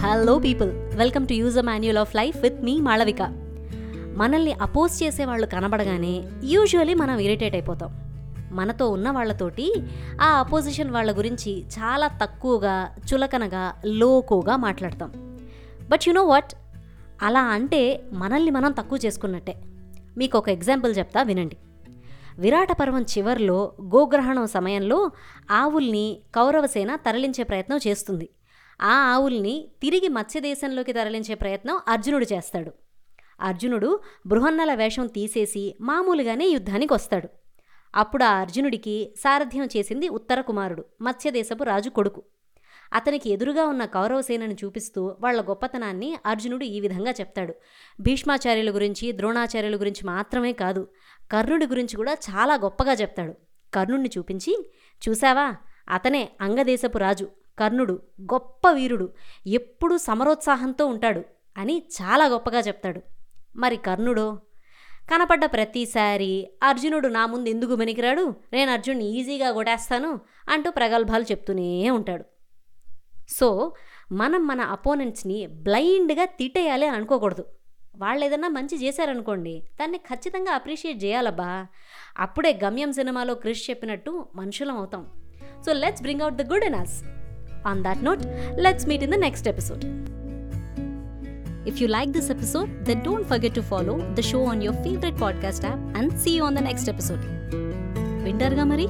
Hello people welcome to user manual of life with me Malavika మనల్ని oppose చేసే వాళ్ళు కనబడగానే యూజువలీ మనం ఇరిటేట్ అయిపోతాం. మనతో ఉన్న వాళ్ళతోటి ఆ అపోజిషన్ వాళ్ళ గురించి చాలా తక్కువగా చులకనగా లోకుగా మాట్లాడతాం. బట్ యు నో వాట్ అలా అంటే మనల్ని మనం తక్కువ చేసుకున్నట్టే. మీకు ఒక ఎగ్జాంపుల్ చెప్తా వినండి. విరాట పర్వం చివర్లో గోగ్రహణం సమయంలో ఆవుల్ని కౌరవసేన తరలించే ప్రయత్నం చేస్తుంది. ఆ ఆవుల్ని తిరిగి మత్స్యదేశంలోకి తరలించే ప్రయత్నం అర్జునుడు చేస్తాడు. అర్జునుడు బృహన్నల వేషం తీసేసి మామూలుగానే యుద్ధానికి వస్తాడు అప్పుడు ఆ అర్జునుడికి సారథ్యం చేసింది ఉత్తర కుమారుడు మత్స్యదేశపు రాజు కొడుకు. అతనికి ఎదురుగా ఉన్న కౌరవసేనని చూపిస్తూ వాళ్ళ గొప్పతనాన్ని అర్జునుడు ఈ విధంగా చెప్తాడు. భీష్మాచార్యుల గురించి ద్రోణాచార్యుల గురించి మాత్రమే కాదు కర్ణుడి గురించి కూడా చాలా గొప్పగా చెప్తాడు. కర్ణుడిని చూపించి చూసావా అతనే అంగదేశపు రాజు. కర్ణుడు గొప్ప వీరుడు ఎప్పుడూ సమరోత్సాహంతో ఉంటాడు అని చాలా గొప్పగా చెప్తాడు. మరి కర్ణుడో? కనపడ్డ ప్రతిసారి అర్జునుడు నా ముందు ఎందుకు మెనికిరాడు నేను అర్జున్ని ఈజీగా కొట్టేస్తాను అంటూ ప్రగల్భాలు చెప్తూనే ఉంటాడు. సో మనం మన అపోనెంట్స్ని బ్లైండ్గా తిట్టేయాలి అని అనుకోకూడదు. వాళ్ళు ఏదన్నా మంచి చేశారనుకోండి దాన్ని ఖచ్చితంగా అప్రిషియేట్ చేయాలబ్బా. అప్పుడే గమ్యం సినిమాలో క్రిష్ చెప్పినట్టు మనుషులం అవుతాం. So let's bring out the good in us. On that note let's meet in the next episode If you like this episode, then don't forget to follow the show on your favorite podcast app and see you on the next episode. వింటారుగా మరి